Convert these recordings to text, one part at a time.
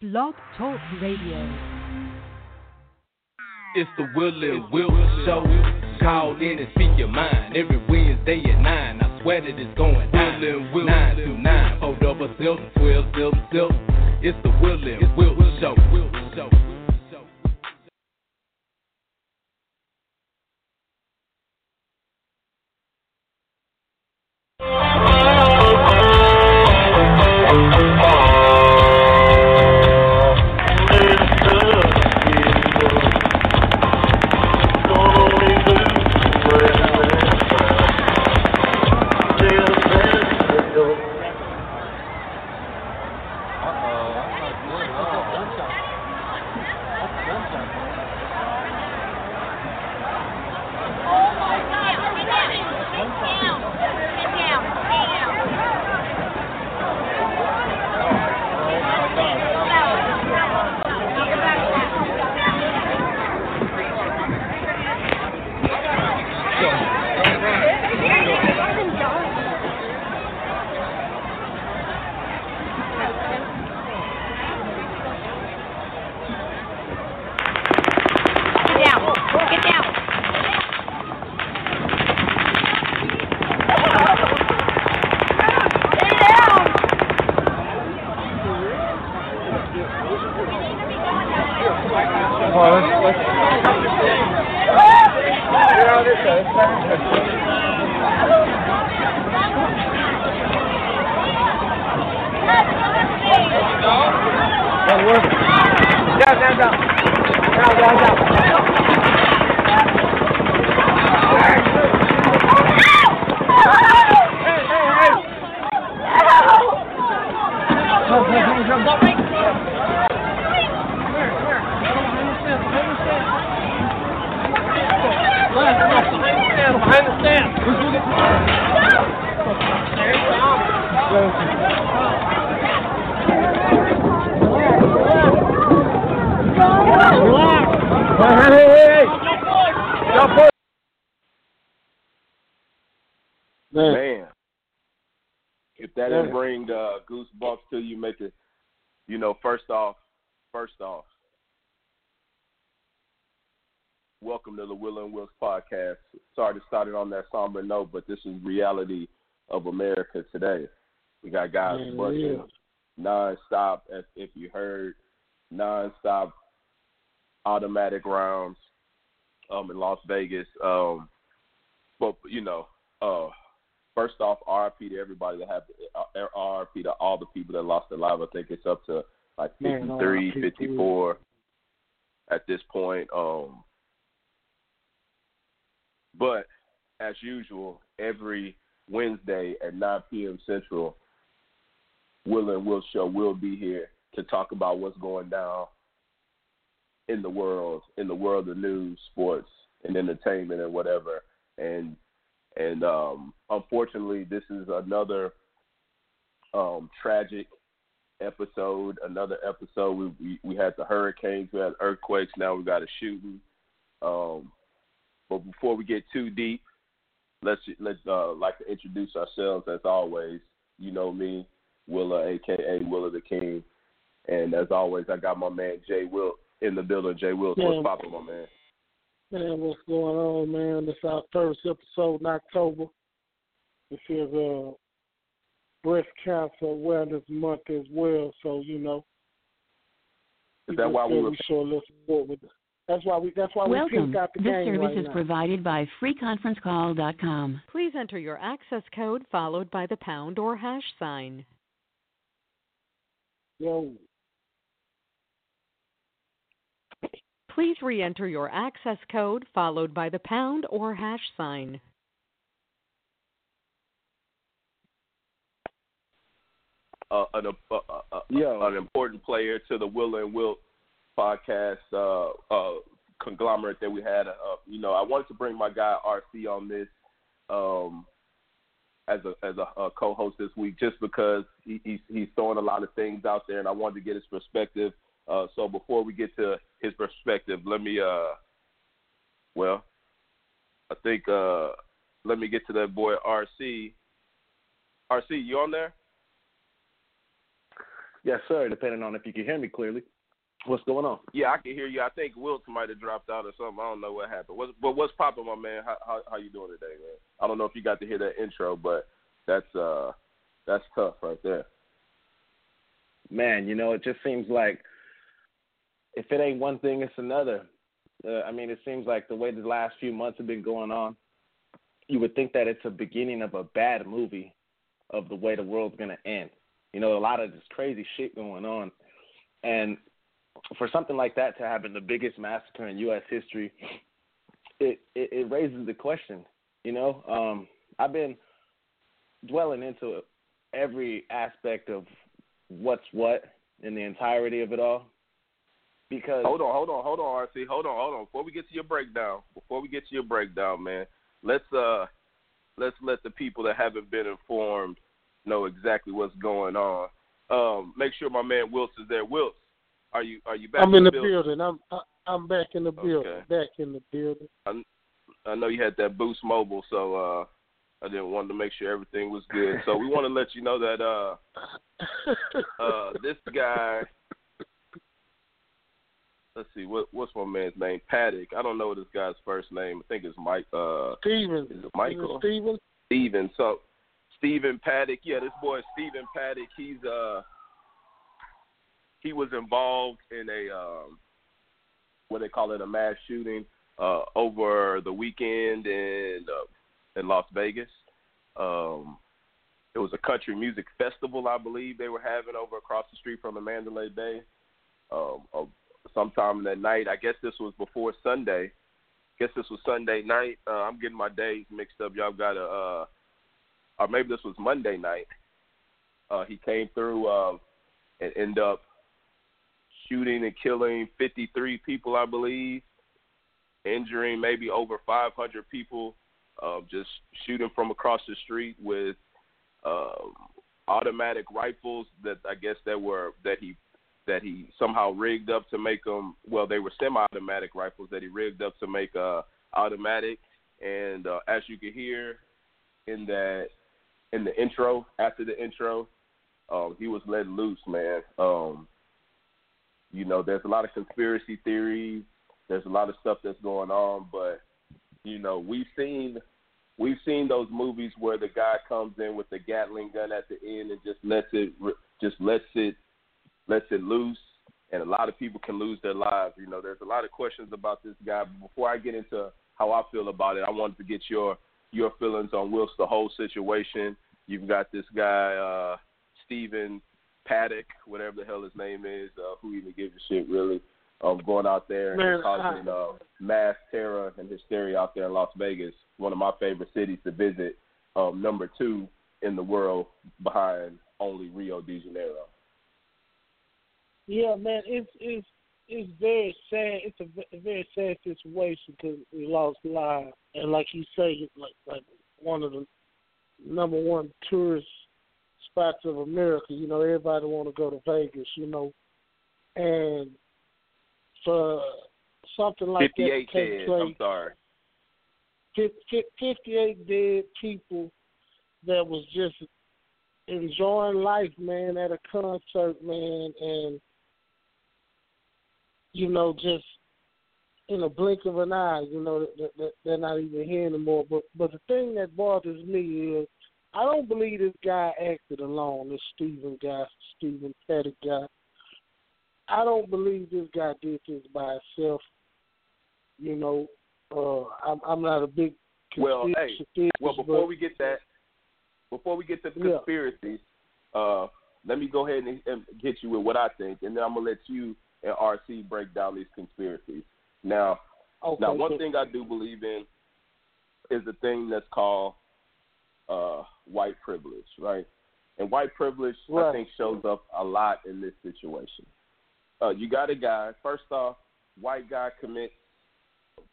Blog Talk Radio. It's the Will and Will Show. Call in and speak your mind every Wednesday at 9. I swear that it's going down. Will and Will 9 to 9. Hold up a silver, 12, silver, silver. It's the Will and Will Show. Come. you. Down, down, down. Down, down, down. All right. Man. If that didn't bring uh, goosebumps to you, make it, you know, first off, first off, welcome to the Will and Wills podcast. Sorry to start it on that somber note, but this is reality of America today. We got guys Man, busting nonstop, as if you heard, nonstop automatic rounds um, in Las Vegas. Um, but you know, uh, first off, RIP to everybody that have uh, RIP to all the people that lost their lives. I think it's up to like Man, 53, RIP, 54 at this point. Um, but as usual, every Wednesday at 9 p.m. Central, Will and Will Show will be here to talk about what's going down in the world, in the world of news, sports, and entertainment, and whatever. And and um, unfortunately, this is another um, tragic episode. Another episode. We, we we had the hurricanes, we had earthquakes. Now we got a shooting. Um, but before we get too deep, let's let's uh, like to introduce ourselves as always. You know me, Willa, aka Willa the King, and as always, I got my man Jay Will in the building. Jay Will, Yeah. what's popping, my man? Man, what's going on, man? This our first episode in October. This is uh breast cancer awareness month as well, so you know. Is that why we were? we show a little support with it. That's why we that's why we Welcome. picked out the This game service right is now. provided by freeconferencecall.com. Please enter your access code followed by the pound or hash sign. Yo, Please re enter your access code followed by the pound or hash sign. uh, an, uh, uh, uh, Yeah. an important player to the Will and Will podcast uh, uh, conglomerate that we had. Uh, you know, I wanted to bring my guy RC on this um, as a as a, a co-host this week, just because he, he's he's throwing a lot of things out there, and I wanted to get his perspective. Uh, so before we get to his perspective, let me uh, well, I think uh, let me get to that boy RC. RC, you on there? Yes, sir. Depending on if you can hear me clearly. What's going on? Yeah, I can hear you. I think Wilt might have dropped out or something. I don't know what happened. What's, but what's popping, my man? How, how how you doing today, man? I don't know if you got to hear that intro, but that's uh that's tough right there. Man, you know, it just seems like if it ain't one thing, it's another. Uh, I mean, it seems like the way the last few months have been going on, you would think that it's a beginning of a bad movie of the way the world's going to end. You know, a lot of this crazy shit going on. And for something like that to happen, the biggest massacre in U.S. history, it, it, it raises the question. You know, um, I've been dwelling into every aspect of what's what in the entirety of it all. Because hold on, hold on, hold on, RC, hold on, hold on. Before we get to your breakdown, before we get to your breakdown, man, let's uh let's let the people that haven't been informed know exactly what's going on. Um, make sure my man Wiltz is there. Wiltz, are you are you back? I'm in, the, building? building. I'm I'm back in the building. Okay. Back in the building. I, I know you had that Boost Mobile, so uh I didn't want to make sure everything was good. So we want to let you know that uh uh this guy let's see, what what's my man's name? Paddock. I don't know this guy's first name. I think it's Mike uh Steven. is it Michael? Is it Steven? Steven. So Stephen Paddock, yeah, this boy Stephen Paddock, he's uh he was involved in a um what they call it a mass shooting uh over the weekend in uh, in Las Vegas. Um it was a country music festival, I believe they were having over across the street from the Mandalay Bay. Um, uh, sometime that night. I guess this was before Sunday. I Guess this was Sunday night. Uh, I'm getting my days mixed up. Y'all got a, uh, or maybe this was Monday night. Uh, he came through uh, and end up shooting and killing 53 people, I believe, injuring maybe over 500 people. Uh, just shooting from across the street with uh, automatic rifles that I guess that were that he that he somehow rigged up to make them. Well, they were semi-automatic rifles that he rigged up to make uh, automatic. And uh, as you can hear in that in the intro, after the intro, um, he was let loose, man. Um, you know, there's a lot of conspiracy theories. There's a lot of stuff that's going on, but you know, we've seen we've seen those movies where the guy comes in with the Gatling gun at the end and just lets it just lets it lets it loose, and a lot of people can lose their lives. You know, there's a lot of questions about this guy. But before I get into how I feel about it, I wanted to get your your feelings on Wiltz the whole situation. You've got this guy uh, Stephen Paddock, whatever the hell his name is, uh, who even gives a shit really, um, going out there Man, and causing uh, mass terror and hysteria out there in Las Vegas, one of my favorite cities to visit. Um, number two in the world behind only Rio de Janeiro. Yeah, man, it's it's it's very sad. It's a, a very sad situation because we lost lives, and like you say, it's like like one of the number one tourist spots of America. You know, everybody want to go to Vegas. You know, and for something like that to 58 take dead. place, I'm sorry. fif- fif- 58 dead people that was just enjoying life, man, at a concert, man, and you know, just in a blink of an eye, you know, that, that they're not even here anymore. But but the thing that bothers me is, I don't believe this guy acted alone. This Stephen guy, Stephen Petty guy. I don't believe this guy did this by himself. You know, uh, I'm I'm not a big Well, hey, Well, before but- we get that, before we get to the Yeah. conspiracies, uh, let me go ahead and, and get you with what I think, and then I'm gonna let you and RC break down these conspiracies. Now, okay, now one thing I do believe in is a thing that's called uh, white privilege, right? And white privilege, I think, shows up a lot in this situation. Uh, you got a guy. First off, white guy commits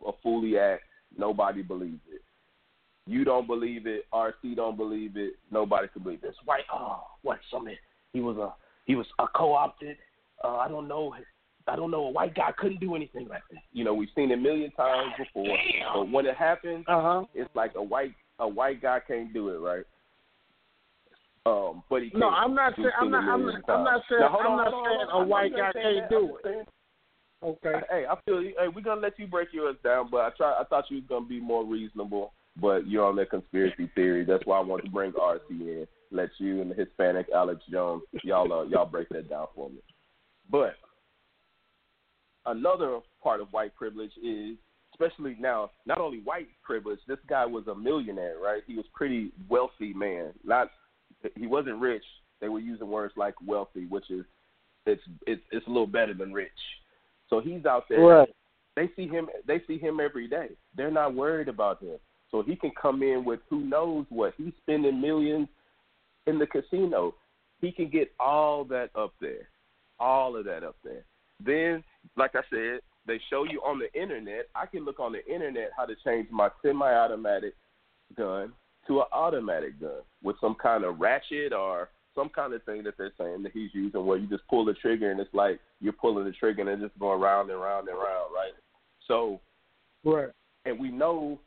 a fully act. Nobody believes it. You don't believe it. RC don't believe it. Nobody can believe. This white. Oh, what? Something. He was a. He was a co-opted. Uh, I don't know. I don't know. A white guy couldn't do anything like that. You know, we've seen it a million times before. Damn. But when it happens, Uh huh. it's like a white a white guy can't do it, right? Um, but he No. I'm not saying. I'm not. I'm not. I'm not saying. Now, I'm on, not on, saying hold a white guy can't that. do it. Okay. Hey, I feel you. Hey, we're gonna let you break yours down, but I try. I thought you was gonna be more reasonable, but you're on that conspiracy theory. That's why I wanted to bring RC in. Let you and the Hispanic Alex Jones, y'all, uh, y'all break that down for me. But another part of white privilege is, especially now, not only white privilege. This guy was a millionaire, right? He was pretty wealthy man. Not, he wasn't rich. They were using words like wealthy, which is it's it's it's a little better than rich. So he's out there. Right. They see him. They see him every day. They're not worried about him. So he can come in with who knows what. He's spending millions in the casino. He can get all that up there, all of that up there. Then, like I said, they show you on the internet. I can look on the internet how to change my semi-automatic gun to an automatic gun with some kind of ratchet or some kind of thing that they're saying that he's using where you just pull the trigger and it's like you're pulling the trigger and it's just going round and round and round, right? So, Right. and we know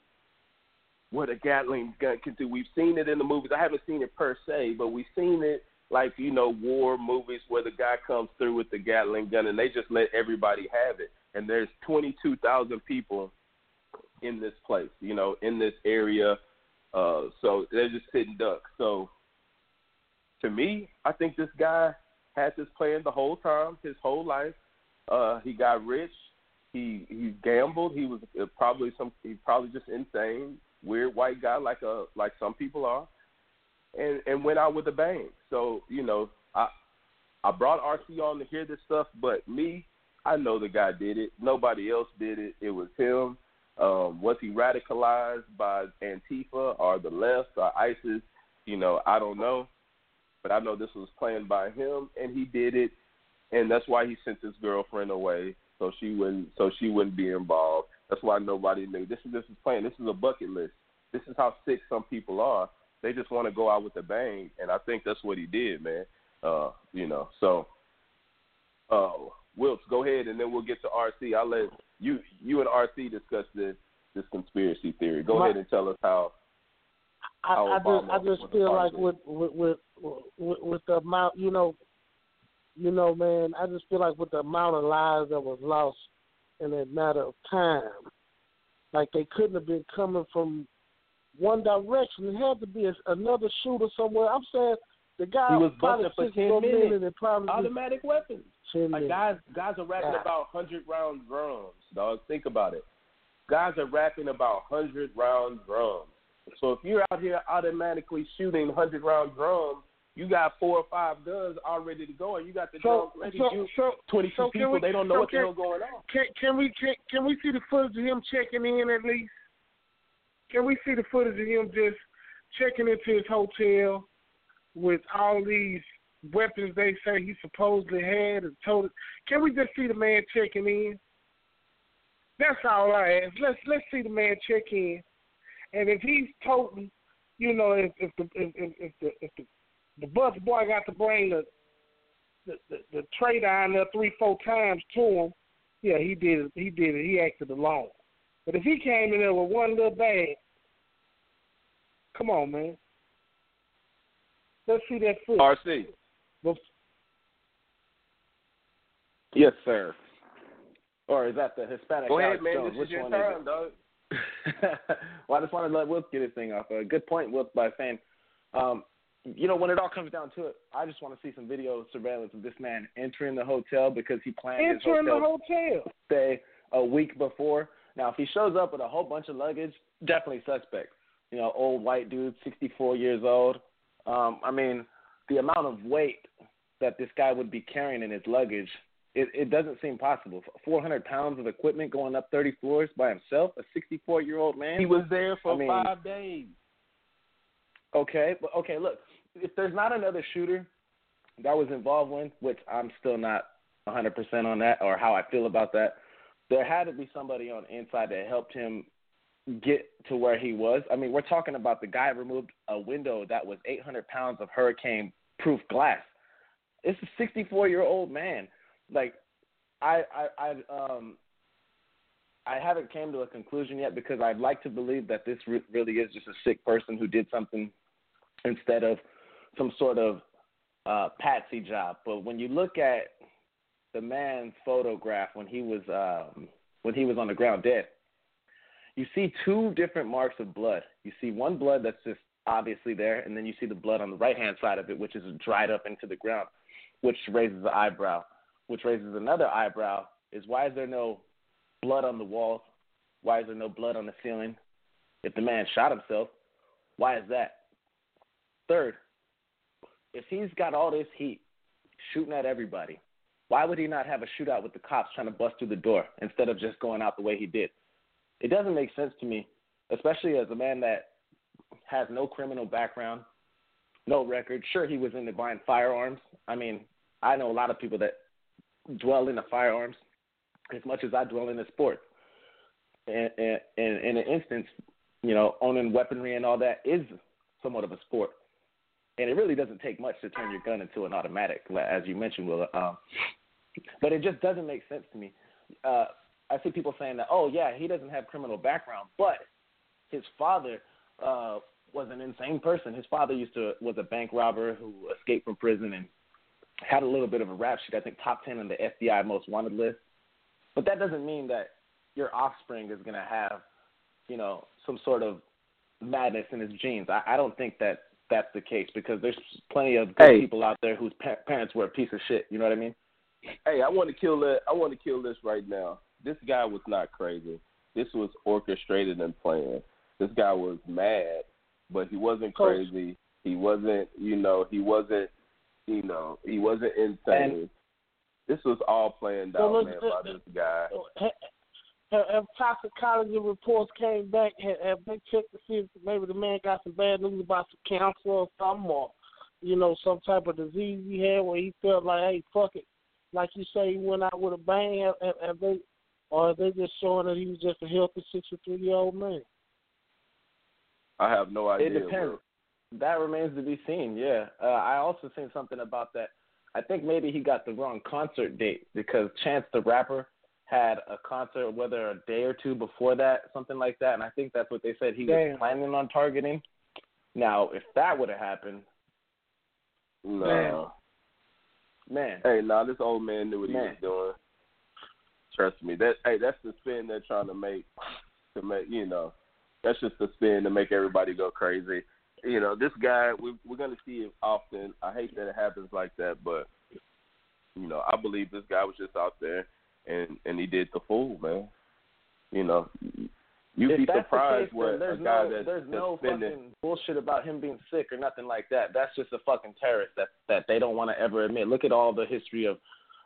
what a Gatling gun can do. We've seen it in the movies. I haven't seen it per se, but we've seen it like you know war movies where the guy comes through with the Gatling gun and they just let everybody have it. And there's 22,000 people in this place, you know, in this area. Uh, so they're just sitting ducks. So to me, I think this guy had this plan the whole time, his whole life. Uh, he got rich. He he gambled. He was uh, probably some. He probably just insane, weird white guy like a like some people are, and and went out with a bang. So you know, I I brought RC on to hear this stuff, but me, I know the guy did it. Nobody else did it. It was him. Um, was he radicalized by Antifa or the left or ISIS? You know, I don't know, but I know this was planned by him, and he did it, and that's why he sent his girlfriend away so she wouldn't so she wouldn't be involved. That's why nobody knew. This is this is planned. This is a bucket list. This is how sick some people are. They just want to go out with a bang, and I think that's what he did, man. Uh, you know, so uh, Wiltz, go ahead, and then we'll get to RC. I'll let you you and RC discuss this this conspiracy theory. Go My- ahead and tell us how. I, How I just Obama I just feel like with with, with with with the amount you know you know man I just feel like with the amount of lives that was lost in a matter of time like they couldn't have been coming from one direction it had to be a, another shooter somewhere I'm saying the guy He was probably busted for 10 minutes. minutes and probably Automatic weapons. ten Like guys, guys are rapping Yeah. about hundred round drums, dog. Think about it. Guys are rapping about hundred round drums. So if you're out here automatically shooting hundred round drums, you got four or five guns all ready to go, and you got the so, drums ready. so, you so, twenty two so people, we- they don't know so what the can- hell going on. Can can we can, can we see the footage of him checking in at least? Can we see the footage of him just checking into his hotel with all these weapons they say he supposedly had and told it? Can we just see the man checking in? That's all I ask. Let's let's see the man check in, and if he's toting, you know, if if the if, if, if the if the the bus boy got to bring the the, the, the tray down there three four times to him, yeah, he did it. He did it. He acted alone. But if he came in there with one little bag, come on, man. Let's see that foot. RC. Yes, sir. Or is that the Hispanic? Go ahead, man. Jones? This Which is your one time, dog. well, I just wanted to let Wiltz get his thing off. A good point, Wiltz, by saying, um, you know, when it all comes down to it, I just want to see some video surveillance of this man entering the hotel because he planned Entering his the hotel hotel. stay a week before. Now, if he shows up with a whole bunch of luggage, definitely suspect. You know, old white dude, 64 years old. Um, I mean, the amount of weight that this guy would be carrying in his luggage, it, it doesn't seem possible. 400 pounds of equipment going up 30 floors by himself, a 64 year old man. He was there for I mean- five days. Okay, but okay, look, if there's not another shooter that was involved in, which I'm still not 100% on that or how I feel about that, there had to be somebody on the inside that helped him get to where he was. I mean, we're talking about the guy removed a window that was 800 pounds of hurricane proof glass. It's a 64 year old man. Like, I, I, I, um, I haven't came to a conclusion yet because I'd like to believe that this re- really is just a sick person who did something instead of some sort of uh, patsy job. But when you look at the man's photograph when he was um, when he was on the ground dead, you see two different marks of blood. You see one blood that's just obviously there, and then you see the blood on the right hand side of it, which is dried up into the ground, which raises the eyebrow. Which raises another eyebrow is why is there no blood on the walls? Why is there no blood on the ceiling? If the man shot himself, why is that? Third, if he's got all this heat shooting at everybody, why would he not have a shootout with the cops trying to bust through the door instead of just going out the way he did? It doesn't make sense to me, especially as a man that has no criminal background, no record. Sure, he was into buying firearms. I mean, I know a lot of people that dwell in the firearms as much as I dwell in the sport. And, and, and in an instance, you know, owning weaponry and all that is somewhat of a sport. And it really doesn't take much to turn your gun into an automatic, as you mentioned, Will. Um, but it just doesn't make sense to me. Uh, I see people saying that, oh yeah, he doesn't have criminal background, but his father uh, was an insane person. His father used to was a bank robber who escaped from prison and had a little bit of a rap sheet. I think top ten on the FBI most wanted list. But that doesn't mean that your offspring is going to have, you know, some sort of madness in his genes. I, I don't think that that's the case because there's plenty of good Hey. people out there whose pa- parents were a piece of shit. You know what I mean? Hey, I want to kill that. I want to kill this right now. This guy was not crazy. This was orchestrated and planned. This guy was mad, but he wasn't crazy. He wasn't, you know, he wasn't, you know, he wasn't insane. this was all planned Well, out, look, man, by this guy. Have, have toxicology reports came back? Have, have they checked to see if maybe the man got some bad news about some cancer or something, or you know, some type of disease he had where he felt like, hey, fuck it, like you say, he went out with a bang. Have, have, have they, or are they just showing that he was just a healthy sixty-three year old man? I have no idea. It depends. bro. That remains to be seen. Yeah, uh, I also seen something about that. I think maybe he got the wrong concert date because Chance the Rapper had a concert, whether a day or two before that, something like that, and I think that's what they said he Damn. was planning on targeting. Now, if that would have happened, No. man, Hey, nah, this old man knew what he was doing. Trust me. That hey, that's the spin they're trying to make to make you know. That's just the spin to make everybody go crazy. You know, this guy we we're gonna see it often. I hate that it happens like that, but you know, I believe this guy was just out there and and he did the fool, man. You know, you'd if be surprised the case, what there's a guy no that, there's that's no spending fucking bullshit about him being sick or nothing like that. That's just a fucking terrorist that that they don't want to ever admit. Look at all the history of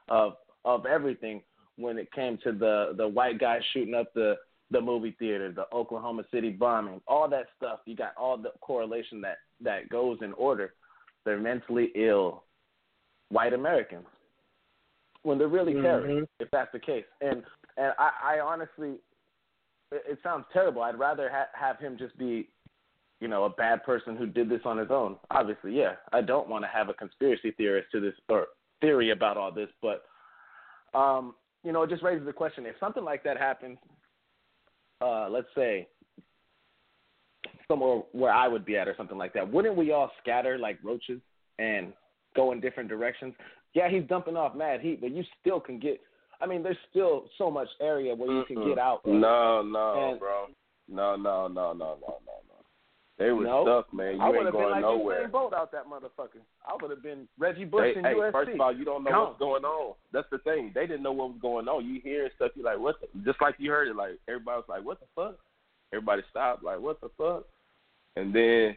of of everything when it came to the the white guy shooting up the the movie theater, the Oklahoma City bombing, all that stuff. You got all the correlation that that goes in order. They're mentally ill white Americans when they're really terrorists, if that's the case. And and I, I honestly, it, it sounds terrible. I'd rather ha- have him just be, you know, a bad person who did this on his own. Obviously, yeah. I don't want to have a conspiracy theorist to this or theory about all this, but um, you know, it just raises the question: if something like that happens, uh, let's say somewhere where I would be at or something like that, wouldn't we all scatter like roaches and go in different directions? Yeah, he's dumping off mad heat, but you still can get. I mean, there's still so much area where you can get out. of. No, no, And- bro. No, no, no, no, no, no, no. They were No. stuck, man. You I would ain't have been going like nowhere. Bolt out that motherfucker. I would have been Reggie Bush They, in hey, USC. first of all, you don't know Gone. what's going on. That's the thing. They didn't know what was going on. You hear stuff, you're like, what? The? Just like you heard it, like everybody was like, what the fuck? Everybody stopped, like, what the fuck? And then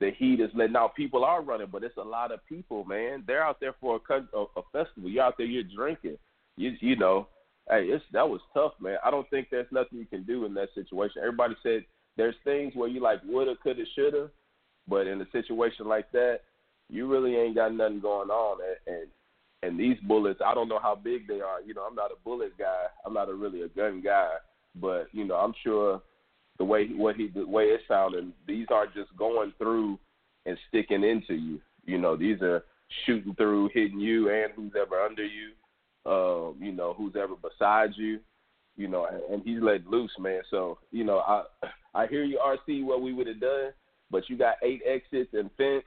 the heat is letting out. People are running, but it's a lot of people, man. They're out there for a, a, a festival. You're out there, you're drinking. You, you know, hey, it's that was tough, man. I don't think there's nothing you can do in that situation. Everybody said there's things where you like woulda, coulda, shoulda, but in a situation like that, you really ain't got nothing going on. And, and and these bullets, I don't know how big they are. You know, I'm not a bullet guy. I'm not a really a gun guy, but you know, I'm sure the way what he the way it sounded, these aren't just going through and sticking into you. You know, these are shooting through, hitting you and who's ever under you. Um, you know, who's ever beside you. You know, and, and he's let loose, man. So you know, I I hear you, RC, what we would have done, but you got eight exits and fence,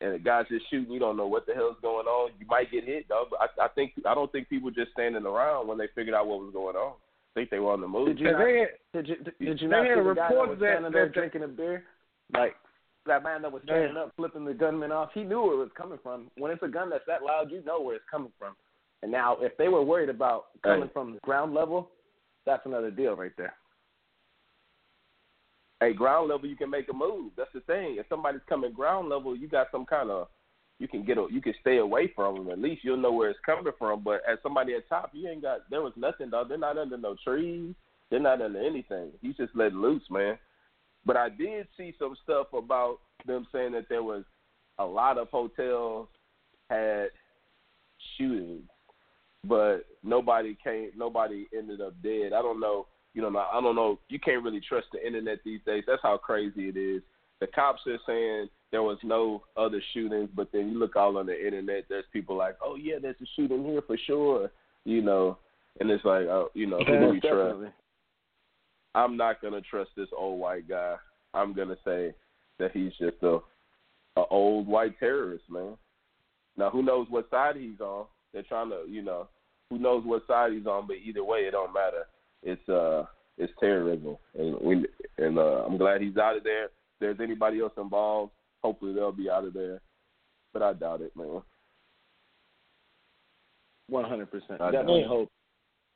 and the guy's just shooting. You don't know what the hell's going on. You might get hit, though. But I, I think I don't think people just standing around when they figured out what was going on. I think they were on the move. Did you not, did you, did you not see the guy that was standing there drinking a beer? Like that man that was standing up, flipping the gunman off. He knew where it was coming from. When it's a gun that's that loud, you know where it's coming from. And now, if they were worried about coming Hey. from ground level, that's another deal right there. Hey, ground level, you can make a move. That's the thing. If somebody's coming ground level, you got some kind of you can get a, you can stay away from them. At least you'll know where it's coming from. But as somebody at top, you ain't got. There was nothing, dog. They're not under no trees. They're not under anything. He's just let loose, man. But I did see some stuff about them saying that there was a lot of hotels had shootings, but nobody came. Nobody ended up dead. I don't know. You know, I don't know. You can't really trust the internet these days. That's how crazy it is. The cops are saying there was no other shootings, but then you look all on the internet. There's people like, oh yeah, there's a shooting here for sure. You know, and it's like, oh, you know, who do you trust? I'm not gonna trust this old white guy. I'm gonna say that he's just a, a old white terrorist, man. Now who knows what side he's on? They're trying to, you know, who knows what side he's on, but either way, it don't matter. It's uh, it's terrorism, and we and uh, I'm glad he's out of there. If there's anybody else involved, hopefully they'll be out of there, but I doubt it, man. One hundred percent. I Definitely hope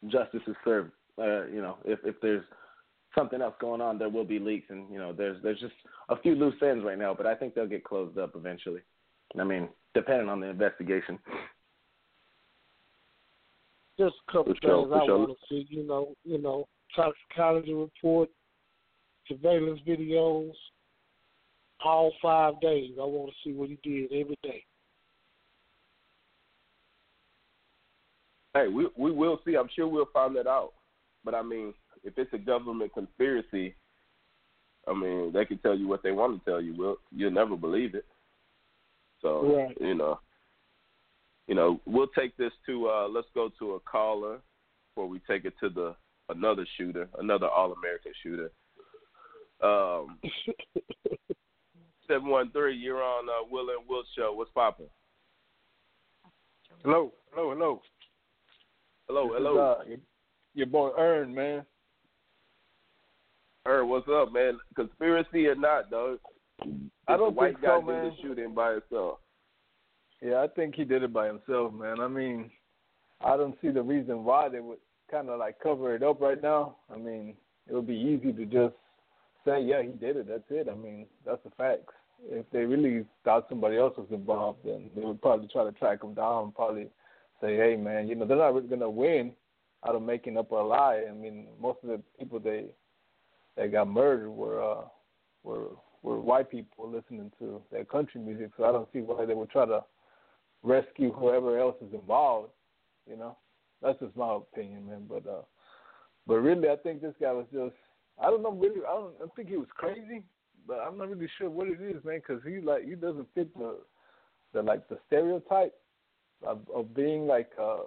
justice is served. Uh, you know, if if there's something else going on, there will be leaks, and you know, there's there's just a few loose ends right now, but I think they'll get closed up eventually. I mean, depending on the investigation. Just a couple For sure, things for I sure. want to see. You know, you know, toxicology report, surveillance videos, all five days. I want to see what he did every day. Hey, we we will see. I'm sure we'll find that out. But I mean, if it's a government conspiracy, I mean, they can tell you what they want to tell you. Will you'll never believe it. So Right. you know, you know, we'll take this to. uh Let's go to a caller before we take it to the another shooter, another All American shooter. Um, seven one three. You're on uh, Will and Will show. What's popping? Hello, hello, hello. Hello, This is, hello. uh, your, your boy Ern, man. Er, what's up, man? Conspiracy or not, dog? I don't the white think guy so, did man. the shooting by himself. Yeah, I think he did it by himself, man. I mean, I don't see the reason why they would kind of like cover it up right now. I mean, it would be easy to just say, yeah, he did it. That's it. I mean, that's the facts. If they really thought somebody else was involved, then they would probably try to track him down probably say, hey, man, you know, they're not really going to win out of making up a lie. I mean, most of the people they that got murdered were uh, were were white people listening to their country music. So I don't see why they would try to rescue whoever else is involved. You know, that's just my opinion, man. But uh, but really, I think this guy was just I don't know really I don't I think he was crazy, but I'm not really sure what it is, man, because he like he doesn't fit the the like the stereotype of, of being like a,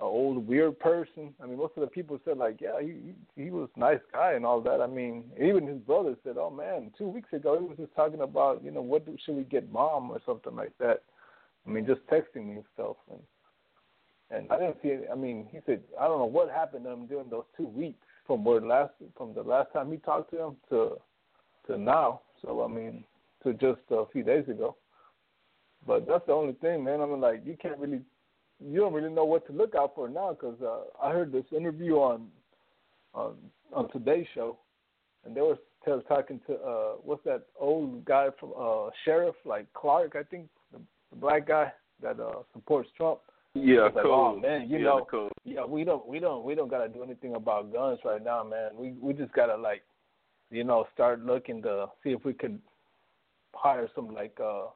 a old weird person. I mean, most of the people said like, yeah, he he was nice guy and all that. I mean, even his brother said, oh man, two weeks ago he was just talking about you know what do, should we get mom or something like that. I mean, just texting me and stuff and. And I didn't see. I mean, he said I don't know what happened to him during those two weeks from where last from the last time he talked to him to to now. So I mean, to just a few days ago. But that's the only thing, man. I mean, like you can't really, you don't really know what to look out for now because uh, I heard this interview on on on Today's show, and they were talking to uh what's that old guy from uh sheriff like Clarke, I think the, the black guy that uh supports Trump. Yeah, like, cool. oh man, you yeah, know, cool. yeah, we don't, we don't, we don't gotta do anything about guns right now, man. We we just gotta like, you know, start looking to see if we could hire some like uh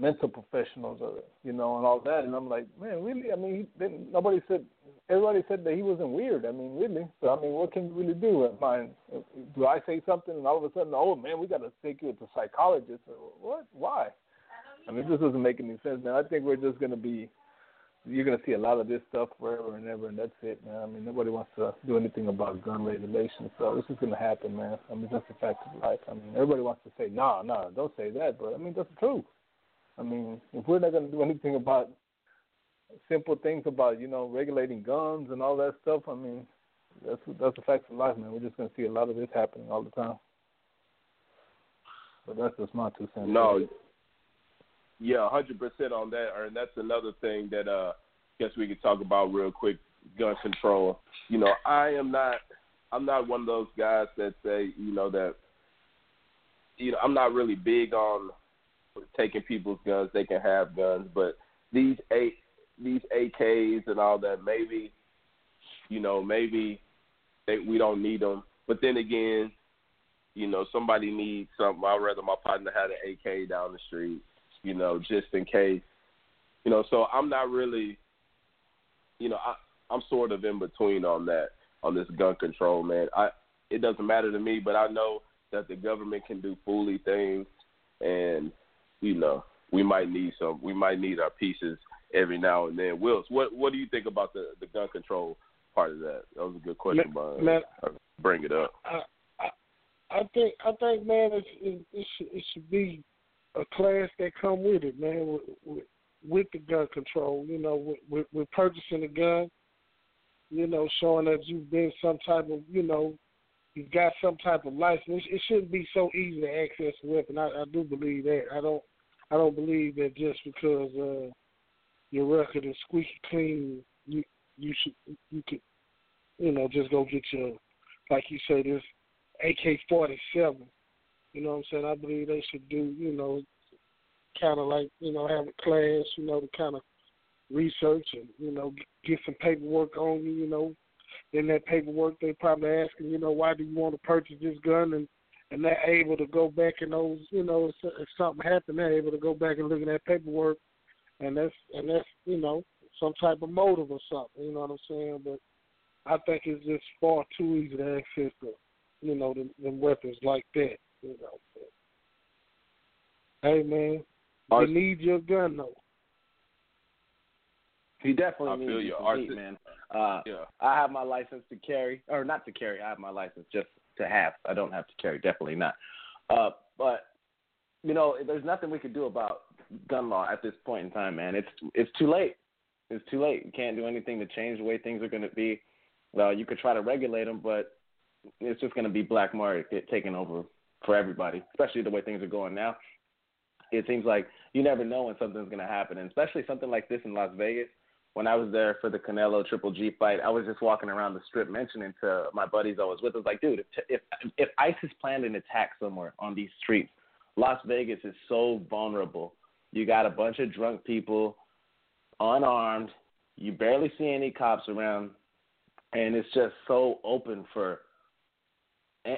mental professionals or you know and all that. And I'm like, man, really? I mean, he didn't, nobody said. Everybody said that he wasn't weird. I mean, really. So I mean, what can we really do? Am I, do I say something and all of a sudden, oh man, we got to take you to a psychologist? What? Why? I mean, this doesn't make any sense, man. I think we're just gonna be you're to see a lot of this stuff forever and ever, and that's it, man. I mean, nobody wants to do anything about gun regulations, so this is to happen, man. I mean, that's the fact of life. I mean, everybody wants to say, nah, nah, don't say that, but I mean, that's the truth. I mean, if we're not to do anything about simple things about you know regulating guns and all that stuff, I mean, that's that's the fact of life, man. We're just to see a lot of this happening all the time. But that's just my two cents. No, yeah, hundred percent on that, and that's another thing that uh, guess we could talk about real quick. Gun control. You know, I am not. I'm not one of those guys that say, you know, that. You know, I'm not really big on taking people's guns. They can have guns, but these eight, these AKs and all that, maybe, you know, maybe they, we don't need them. But then again, you know, somebody needs something. I'd rather my partner had an AK down the street, you know, just in case. You know, so I'm not really, you know, I, I'm sort of in between on that, on this gun control, man. I it doesn't matter to me, but I know that the government can do fooly things, and you know, we might need some. We might need our pieces every now and then. Wiltz, what what do you think about the the gun control part of that? That was a good question, man, man, bring it up. I, I, I think I think man, it, it, it should it should be a class that come with it, man, with, with, the gun control. You know, with, with, with purchasing a gun. You know, showing that you've been some type of, you know, you've got some type of license. It shouldn't be so easy to access a weapon. I, I do believe that. I don't. I don't believe that just because uh, your record is squeaky clean, you you should you could you know just go get your like you say this AK forty seven. You know what I'm saying? I believe they should do you know kind of like you know have a class you know to kind of research and you know get some paperwork on you. You know, in that paperwork they probably asking you know why do you want to purchase this gun and and they're able to go back and those you know if, something happened they're able to go back and look at that paperwork and that's and that's you know some type of motive or something. You know what I'm saying? But I think it's just far too easy to access the you know the, the weapons like that. You know. But, hey man, you need your gun though. He definitely I needs you, to meet, man. Uh, yeah. I have my license to carry, or not to carry. I have my license just to have. I don't have to carry. Definitely not. Uh, but you know, there's nothing we could do about gun law at this point in time, man. It's it's too late. It's too late. You can't do anything to change the way things are going to be. Well, you could try to regulate them, but it's just going to be black market taking over for everybody, especially the way things are going now. It seems like you never know when something's going to happen, and especially something like this in Las Vegas. When I was there for the Canelo Triple G fight, I was just walking around the strip mentioning to my buddies I was with, I was like, dude, if if, if ISIS planned an attack somewhere on these streets, Las Vegas is so vulnerable. You got a bunch of drunk people, unarmed. You barely see any cops around, and it's just so open for.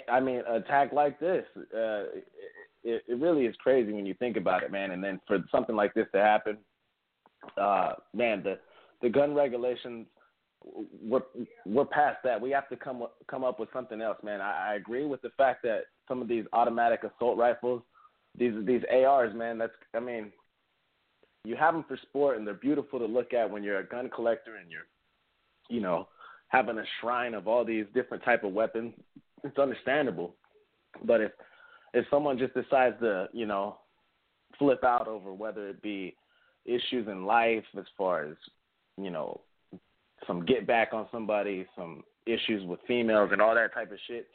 I mean, attack like this, uh, it, it really is crazy when you think about it, man. And then for something like this to happen, uh, man, the the gun regulations we're we're past that. We have to come come up with something else, man. I, I agree with the fact that some of these automatic assault rifles, these these ARs, man. That's I mean, you have them for sport and they're beautiful to look at when you're a gun collector and you're, you know, having a shrine of all these different type of weapons. It's understandable, but if if someone just decides to, you know, flip out over whether it be issues in life as far as, you know, some get back on somebody, some issues with females and all that type of shit,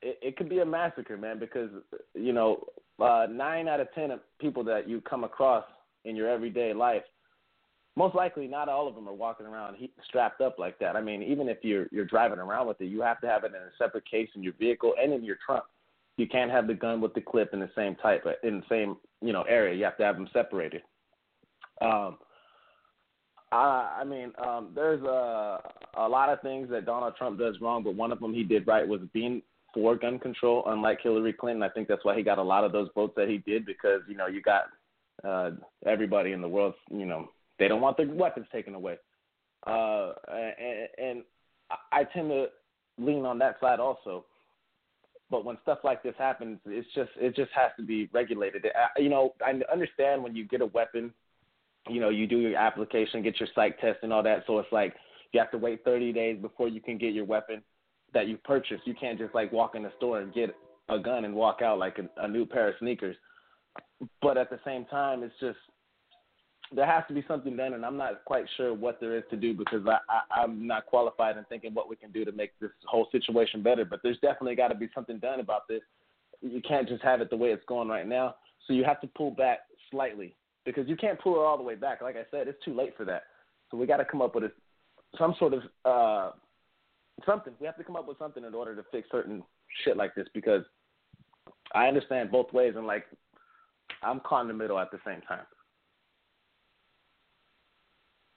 it, it could be a massacre, man. Because you know, uh, nine out of ten of people that you come across in your everyday life, most likely not all of them are walking around strapped up like that. I mean, even if you're you're driving around with it, you have to have it in a separate case in your vehicle and in your trunk. You can't have the gun with the clip in the same type in the same you know area. You have to have them separated. Um, I, I mean, um, there's a a lot of things that Donald Trump does wrong, but one of them he did right was being for gun control. Unlike Hillary Clinton, I think that's why he got a lot of those votes that he did because you know you got uh, everybody in the world, you know, they don't want their weapons taken away. Uh, and, and I tend to lean on that side also. But when stuff like this happens, it's just it just has to be regulated. I, you know, I understand when you get a weapon, you know, you do your application, get your psych test and all that. So it's like you have to wait 30 days before you can get your weapon that you purchased. You can't just like walk in the store and get a gun and walk out like a, a new pair of sneakers. but at the same time, it's just there has to be something done, and I'm not quite sure what there is to do because I, I I'm not qualified in thinking what we can do to make this whole situation better. But there's definitely got to be something done about this. You can't just have it the way it's going right now. So you have to pull back slightly because you can't pull it all the way back. Like I said, it's too late for that. So we got to come up with a, some sort of uh, something. We have to come up with something in order to fix certain shit like this because I understand both ways and like I'm caught in the middle at the same time.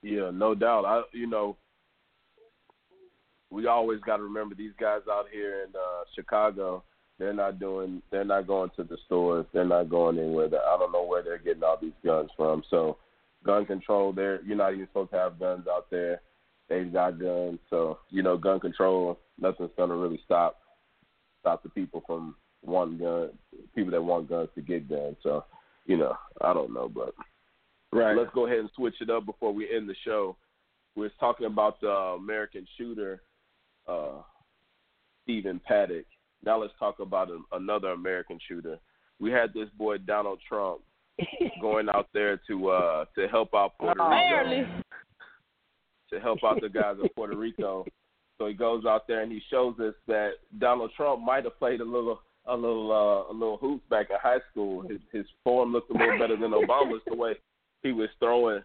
Yeah, no doubt. I you know we always got to remember these guys out here in uh, Chicago. They're not doing. They're not going to the stores. They're not going anywhere. I don't know where they're getting all these guns from. So, gun control. They're you're not even supposed to have guns out there. They've got guns. So you know, gun control. Nothing's gonna really stop stop the people from wanting gun. People that want guns to get guns. So you know, I don't know, but right. Let's go ahead and switch it up before we end the show. We're talking about the American shooter, uh, Stephen Paddock. Now let's talk about another American shooter. We had this boy Donald Trump going out there to uh, to help out Puerto Rico. Barely. To help out the guys in Puerto Rico. So he goes out there and he shows us that Donald Trump might have played a little a little uh, a little hoops back in high school. His his form looked a little better than Obama's the way he was throwing,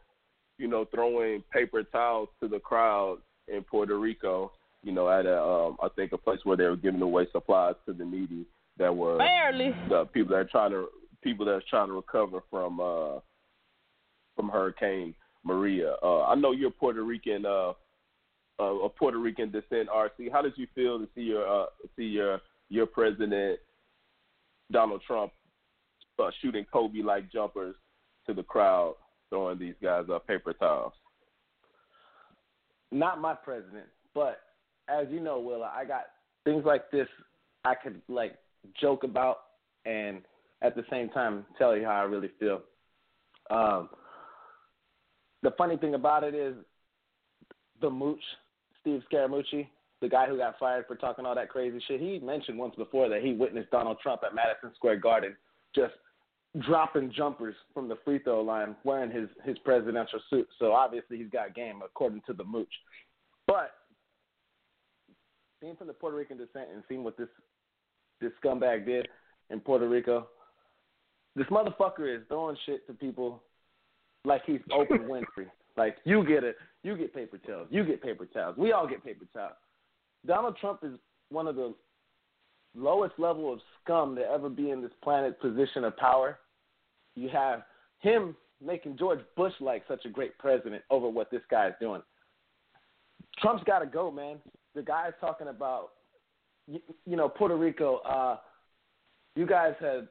you know, throwing paper towels to the crowd in Puerto Rico. You know, at a um, I think a place where they were giving away supplies to the needy that were Barely. the people that are trying to people that are trying to recover from uh from Hurricane Maria. Uh I know you're Puerto Rican uh, uh of Puerto Rican descent, RC. How did you feel to see your uh see your your president Donald Trump uh, shooting Kobe like jumpers to the crowd throwing these guys up paper towels? Not my president, but as you know, Willa, I got things like this I could like joke about and at the same time tell you how I really feel. Um, the funny thing about it is the mooch, Steve Scaramucci, the guy who got fired for talking all that crazy shit, he mentioned once before that he witnessed Donald Trump at Madison Square Garden just dropping jumpers from the free throw line wearing his his presidential suit. So obviously he's got game according to the mooch. But seeing from the Puerto Rican descent and seeing what this this scumbag did in Puerto Rico, this motherfucker is throwing shit to people like he's Oprah Winfrey. Like you get it, you get paper towels, you get paper towels, we all get paper towels. Donald Trump is one of the lowest level of scum to ever be in this planet's position of power. You have him making George Bush like such a great president over what this guy is doing. Trump's got to go, man. The guy's talking about, you, you know, Puerto Rico. Uh, you guys have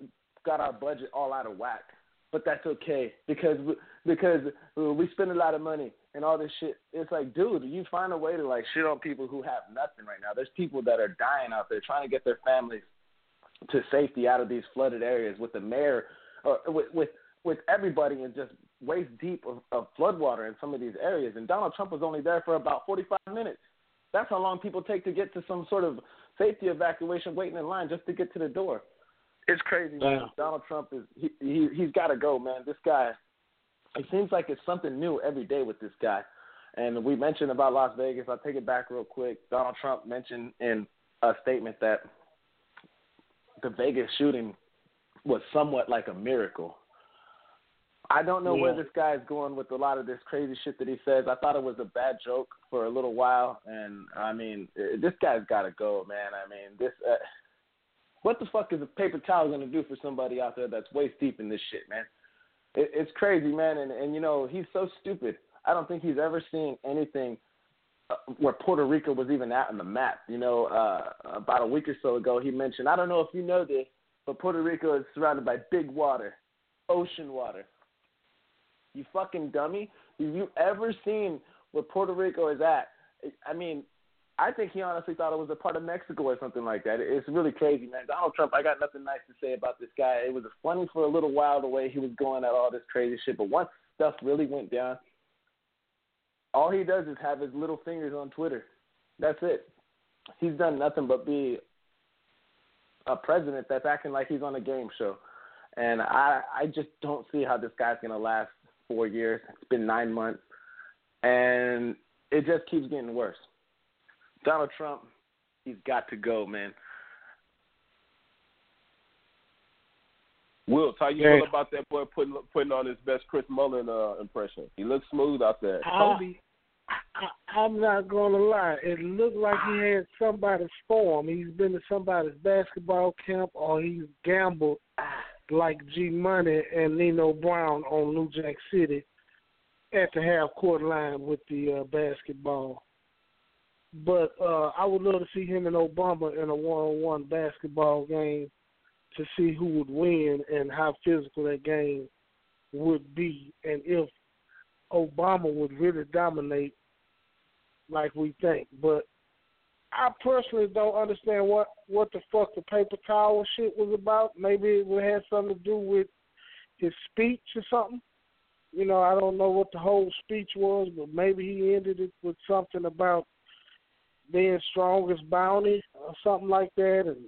got our budget all out of whack, but that's okay because we, because we spend a lot of money and all this shit. It's like, dude, you find a way to like shit on people who have nothing right now. There's people that are dying out there trying to get their families to safety out of these flooded areas with the mayor or with with with everybody in just waist deep of, of floodwater in some of these areas. And Donald Trump was only there for about 45 minutes. That's how long people take to get to some sort of safety evacuation, waiting in line just to get to the door. It's crazy, man. Yeah. Donald Trump is he, he he's got to go, man. This guy, it seems like it's something new every day with this guy. And we mentioned about Las Vegas. I'll take it back real quick. Donald Trump mentioned in a statement that the Vegas shooting was somewhat like a miracle. I don't know where this guy is going with a lot of this crazy shit that he says. I thought it was a bad joke for a little while, and I mean, this guy's got to go, man. I mean, this. Uh, what the fuck is a paper towel gonna do for somebody out there that's waist deep in this shit, man? It, it's crazy, man, and and you know he's so stupid. I don't think he's ever seen anything uh, where Puerto Rico was even out on the map. You know, uh, about a week or so ago, he mentioned. I don't know if you know this, but Puerto Rico is surrounded by big water, ocean water. You fucking dummy! Have you ever seen where Puerto Rico is at? I mean, I think he honestly thought it was a part of Mexico or something like that. It's really crazy, man. Donald Trump, I got nothing nice to say about this guy. It was funny for a little while the way he was going at all this crazy shit, but once stuff really went down, all he does is have his little fingers on Twitter. That's it. He's done nothing but be a president that's acting like he's on a game show. and I I just don't see how this guy's gonna last four years. It's been nine months, and it just keeps getting worse. Donald Trump, he's got to go, man. Will, how you feel about that boy putting putting on his best Chris Mullin uh, impression? He looks smooth out there. I, I, I'm not gonna lie. It looked like he had somebody's form. He's been to somebody's basketball camp, or he's gambled like G Money and Nino Brown on New Jack City at the half court line with the uh, basketball. But uh, I would love to see him and Obama in a one-on-one basketball game to see who would win and how physical that game would be, and if Obama would really dominate like we think. But I personally don't understand what what the fuck the paper towel shit was about. Maybe it would have something to do with his speech or something. You know, I don't know what the whole speech was, but maybe he ended it with something about being strongest bounty or something like that, and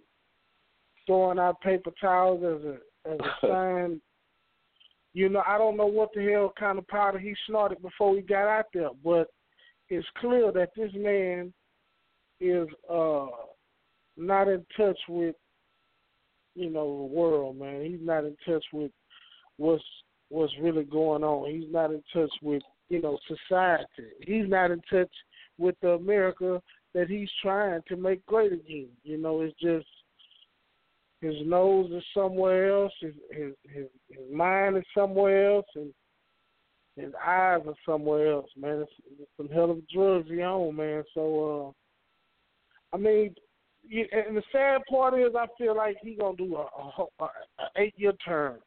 throwing out paper towels as a as a sign. You know, I don't know what the hell kind of powder he snorted before he got out there, but it's clear that this man is uh not in touch with you know the world, man. He's not in touch with what's what's really going on. He's not in touch with you know society. He's not in touch with the America that he's trying to make great again. You know, it's just his nose is somewhere else, his his his, his mind is somewhere else, and his eyes are somewhere else. Man, it's, it's some hell of drugs he on, man. So. uh I mean, and the sad part is, I feel like he gonna do a, a, a, eight year term.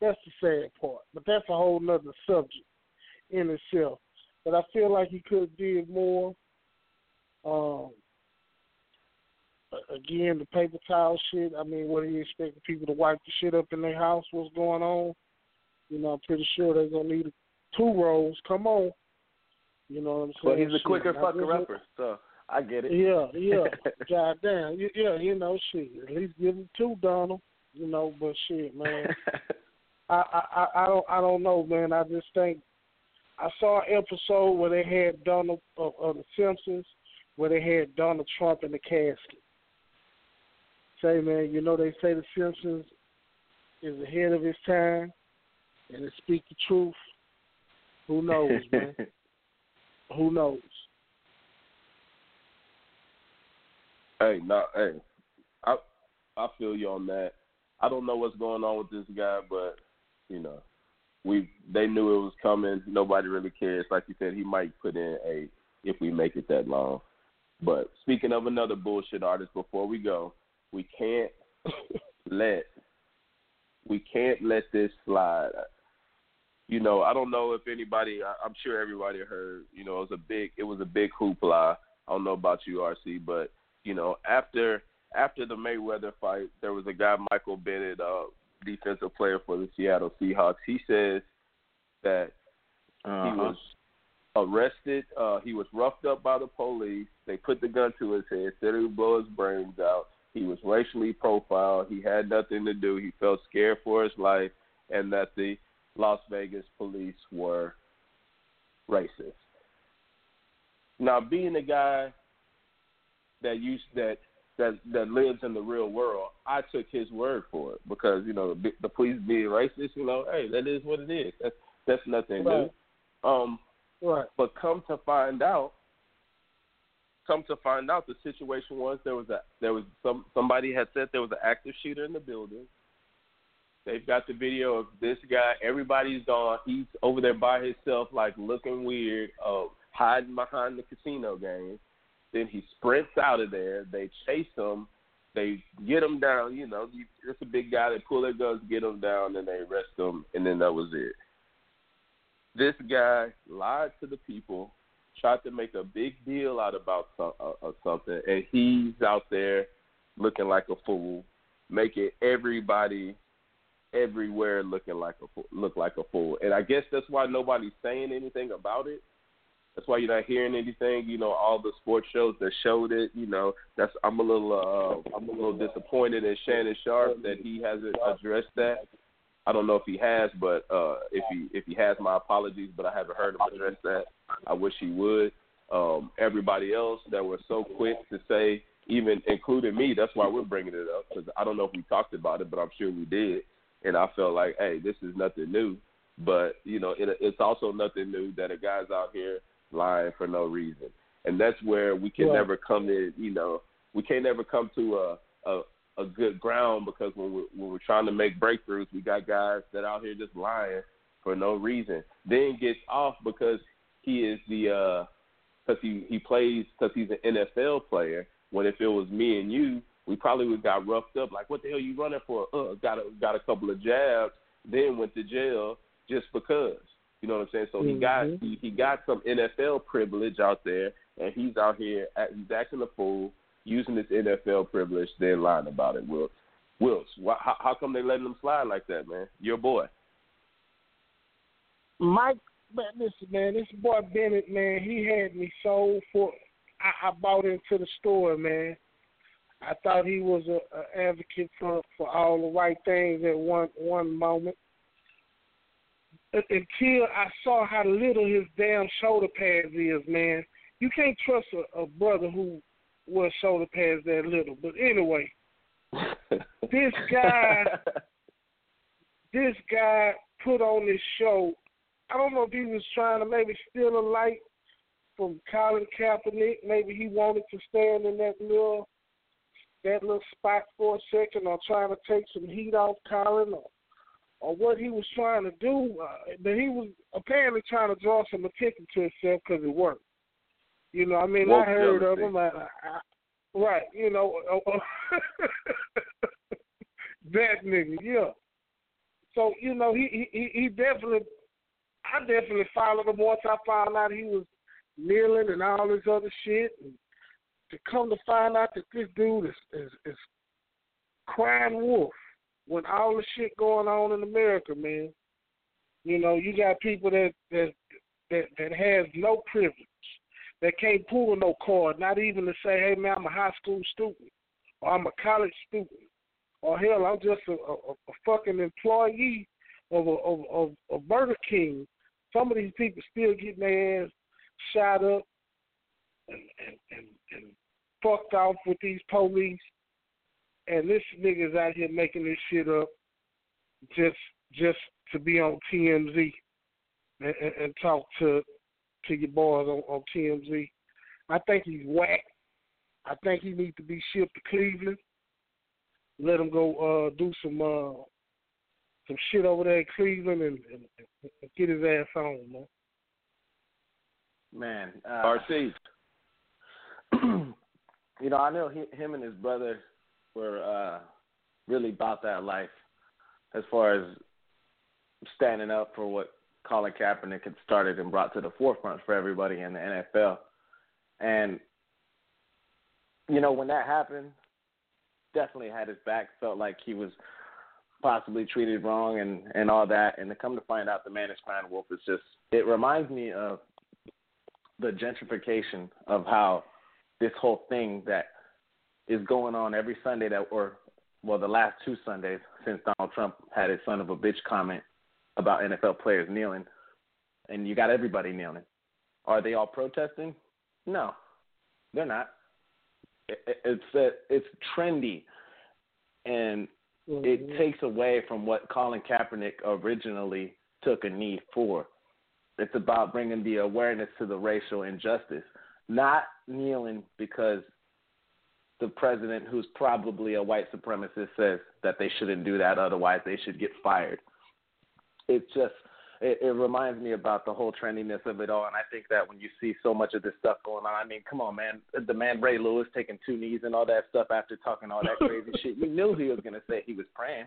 That's the sad part, but that's a whole nother subject in itself. But I feel like he could have did more. Um, again, the paper towel shit. I mean, what do you expect people to wipe the shit up in their house? What's going on? You know, I'm pretty sure they're gonna need two rolls. Come on. You know what I'm saying? Well, he's a quicker fucker upper, so. I get it. Yeah, yeah. God damn. Yeah, you know, shit. At least give him two, Donald. You know, but shit, man. I, I I don't I don't know, man. I just think I saw an episode where they had Donald of, of the Simpsons, where they had Donald Trump in the casket. Say, man, you know they say the Simpsons is ahead of his time, and they speak the truth. Who knows, man? Who knows? Hey, no, hey, I I feel you on that. I don't know what's going on with this guy, but you know, we they knew it was coming. Nobody really cares. Like you said, he might put in a if we make it that long. But speaking of another bullshit artist, before we go, we can't let we can't let this slide. You know, I don't know if anybody. I'm sure everybody heard. You know, it was a big. It was a big hoopla. I don't know about you, RC, but you know, after after the Mayweather fight, there was a guy, Michael Bennett, uh, defensive player for the Seattle Seahawks. He says that uh-huh. he was arrested. Uh, he was roughed up by the police. They put the gun to his head, said he would blow his brains out. He was racially profiled. He had nothing to do. He felt scared for his life, and that the Las Vegas police were racist. Now, being a guy that used that that that lives in the real world, I took his word for it because you know the, the police being racist. You know, hey, that is what it is. That's that's nothing right. new. Um, right. But come to find out, come to find out, the situation was there was a there was some somebody had said there was an active shooter in the building. They've got the video of this guy. Everybody's gone. He's over there by himself, like looking weird, uh, hiding behind the casino game then he sprints out of there. They chase him. They get him down. You know, it's a big guy. They pull their guns, get him down, and they arrest him, and then that was it. This guy lied to the people, tried to make a big deal out about some, uh, uh, something, and he's out there looking like a fool, making everybody everywhere looking like a look like a fool. And I guess that's why nobody's saying anything about it That's why you're not hearing anything. You know, all the sports shows that showed it. You know, that's I'm a little uh, I'm a little disappointed in Shannon Sharpe that he hasn't addressed that. I don't know if he has, but uh, if he if he has, my apologies. But I haven't heard him address that. I wish he would. Um, everybody else that were so quick to say, even including me, that's why we're bringing it up because I don't know if we talked about it, but I'm sure we did. And I felt like, hey, this is nothing new. But you know, it, it's also nothing new that a guy's out here lying for no reason, and that's where we can never come in. You know, we can't never come to a a, a good ground because when we're, when we're trying to make breakthroughs, we got guys that out here just lying for no reason. Then gets off because he is the because uh, he he plays because he's an NFL player. When if it was me and you, we probably would got roughed up like, what the hell you running for? Uh, got a, got a couple of jabs, then went to jail just because. You know what I'm saying? So mm-hmm. he got he, he got some NFL privilege out there, and he's out here he's acting a fool, using this NFL privilege, then lying about it. Wiltz, Wiltz, why, how, how come they letting him slide like that, man? Your boy. Mike, man, listen, man, this boy Bennett, man, he had me sold for. I, I bought into the store, man. I thought he was a, a advocate for for all the right things at one one moment until I saw how little his damn shoulder pads is, man. You can't trust a, a brother who wears shoulder pads that little. But anyway, this guy, this guy put on this show. I don't know if he was trying to maybe steal a light from Colin Kaepernick. Maybe he wanted to stand in that little that little spot for a second, or trying to take some heat off Colin, or or what he was trying to do, uh, but he was apparently trying to draw some attention to himself because it worked. You know, I mean, I heard of him. I, I, right, you know, uh, uh that nigga, yeah. So you know, he he he definitely, I definitely followed him once I found out he was kneeling and all this other shit. And to come to find out that this dude is is, is crying wolf with all the shit going on in America, man. You know, you got people that that that that has no privilege, that can't pull no card, not even to say, "Hey, man, I'm a high school student, or I'm a college student, or hell, I'm just a, a, a fucking employee of a of, of, of Burger King." Some of these people still getting their ass shot up and and, and, and fucked off with these police and this nigga's out here making this shit up just just to be on TMZ and, and, and talk to to your boys on, on TMZ. I think he's whack. I think he needs to be shipped to Cleveland. Let him go uh, do some uh, some shit over there in Cleveland and, and, and get his ass on, man. Man, uh, RC. you know, I know he, him and his brother were uh, really about that life as far as standing up for what Colin Kaepernick had started and brought to the forefront for everybody in the NFL. And you know, when that happened, definitely had his back, felt like he was possibly treated wrong and and all that. And to come to find out the man is crying wolf is just it reminds me of the gentrification of how this whole thing that is going on every Sunday that, or well, the last two Sundays since Donald Trump had his son of a bitch comment about NFL players kneeling, and you got everybody kneeling. Are they all protesting? No, they're not. It's it's trendy, and mm-hmm. it takes away from what Colin Kaepernick originally took a knee for. It's about bringing the awareness to the racial injustice, not kneeling because the president, who's probably a white supremacist, says that they shouldn't do that, otherwise they should get fired. It just it, it reminds me about the whole trendiness of it all, and I think that when you see so much of this stuff going on, I mean, come on, man, the man Ray Lewis taking two knees and all that stuff after talking all that crazy shit, you knew he was gonna say he was praying.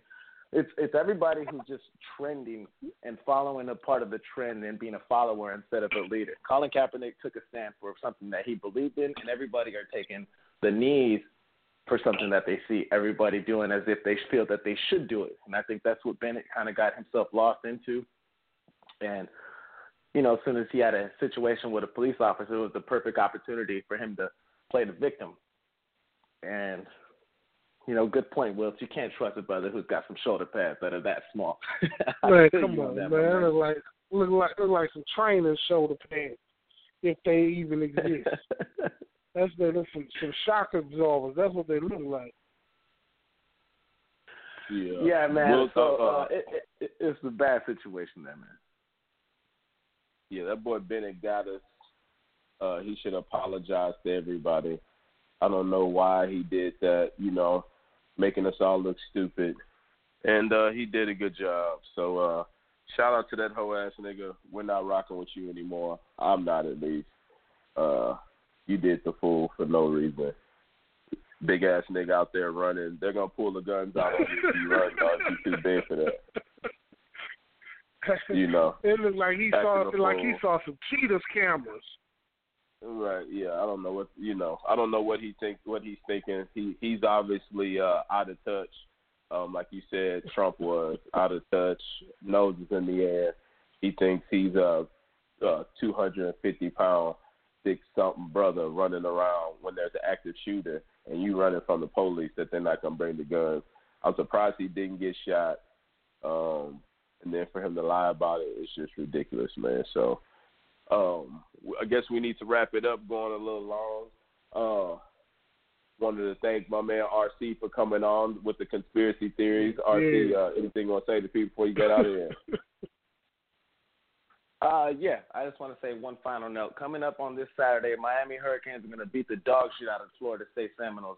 It's it's everybody who's just trending and following a part of the trend and being a follower instead of a leader. Colin Kaepernick took a stand for something that he believed in, and everybody are taking the knees for something that they see everybody doing as if they feel that they should do it. And I think that's what Bennett kind of got himself lost into. And you know, as soon as he had a situation with a police officer, it was the perfect opportunity for him to play the victim. And you know, good point, Will. You can't trust a brother who's got some shoulder pads that are that small. man, come on, man. man. Look like look like look like some training shoulder pads, if they even exist. That's the some some shock absorbers. That's what they look like. Yeah, yeah, man. Will, so uh, uh, it, it, it's a bad situation there, man. Yeah, that boy Bennett got us. Uh, he should apologize to everybody. I don't know why he did that. You know, making us all look stupid. And uh, he did a good job. So uh, shout out to that hoe ass nigga. We're not rocking with you anymore. I'm not at least. Uh, you did the fool for no reason. Big ass nigga out there running. They're gonna pull the guns out on you if you run, dog. You too big for that. You know. it looked like he saw like he saw some Cheaters cameras. Right. Yeah. I don't know what you know. I don't know what he think. What he's thinking. He he's obviously uh, out of touch. Um, like you said, Trump was out of touch. Nose is in the air. He thinks he's a, a 250 pound, six something brother running around when there's an active shooter and you running from the police that they're not gonna bring the guns. I'm surprised he didn't get shot. Um, and then for him to lie about it, it's just ridiculous, man. So um, I guess we need to wrap it up. Going a little long. Uh, wanted to thank my man RC for coming on with the conspiracy theories. RC, uh, anything you want to say to people before you get out of here? Uh, yeah, I just want to say one final note. Coming up on this Saturday, Miami Hurricanes are going to beat the dog shit out of Florida State Seminoles.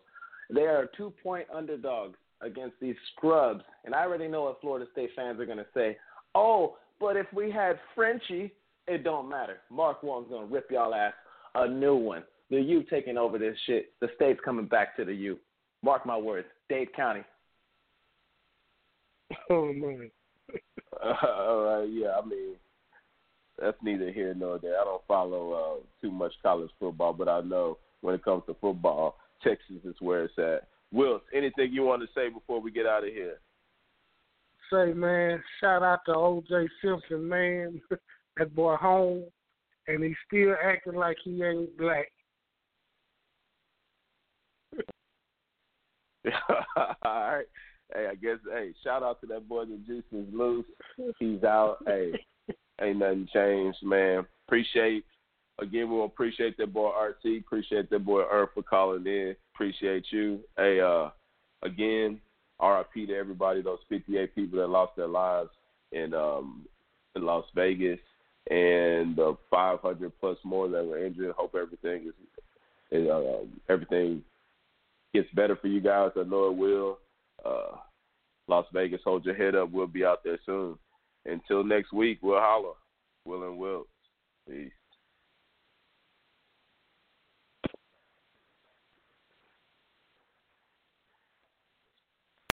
They are two point underdogs against these scrubs. And I already know what Florida State fans are going to say. Oh, but if we had Frenchie, it don't matter. Mark Walton's gonna rip y'all ass a new one. The U taking over this shit. The state's coming back to the U. Mark my words. Dade County. Oh man. uh, all right, yeah. I mean, that's neither here nor there. I don't follow uh, too much college football, but I know when it comes to football, Texas is where it's at. Will, anything you want to say before we get out of here? Say, man, shout out to O.J. Simpson, man. that boy home, and he's still acting like he ain't black. All right. Hey, I guess hey, shout out to that boy the juice is loose. He's out. hey, ain't nothing changed, man. Appreciate again we want to appreciate that boy RC, appreciate that boy Earth for calling in. Appreciate you. Hey, uh again, RIP to everybody, those fifty eight people that lost their lives in um in Las Vegas and the 500 plus more that were injured. Hope everything is, is uh, everything gets better for you guys. I know it will. Uh, Las Vegas, hold your head up. We'll be out there soon. Until next week, we'll holler. Will and Will.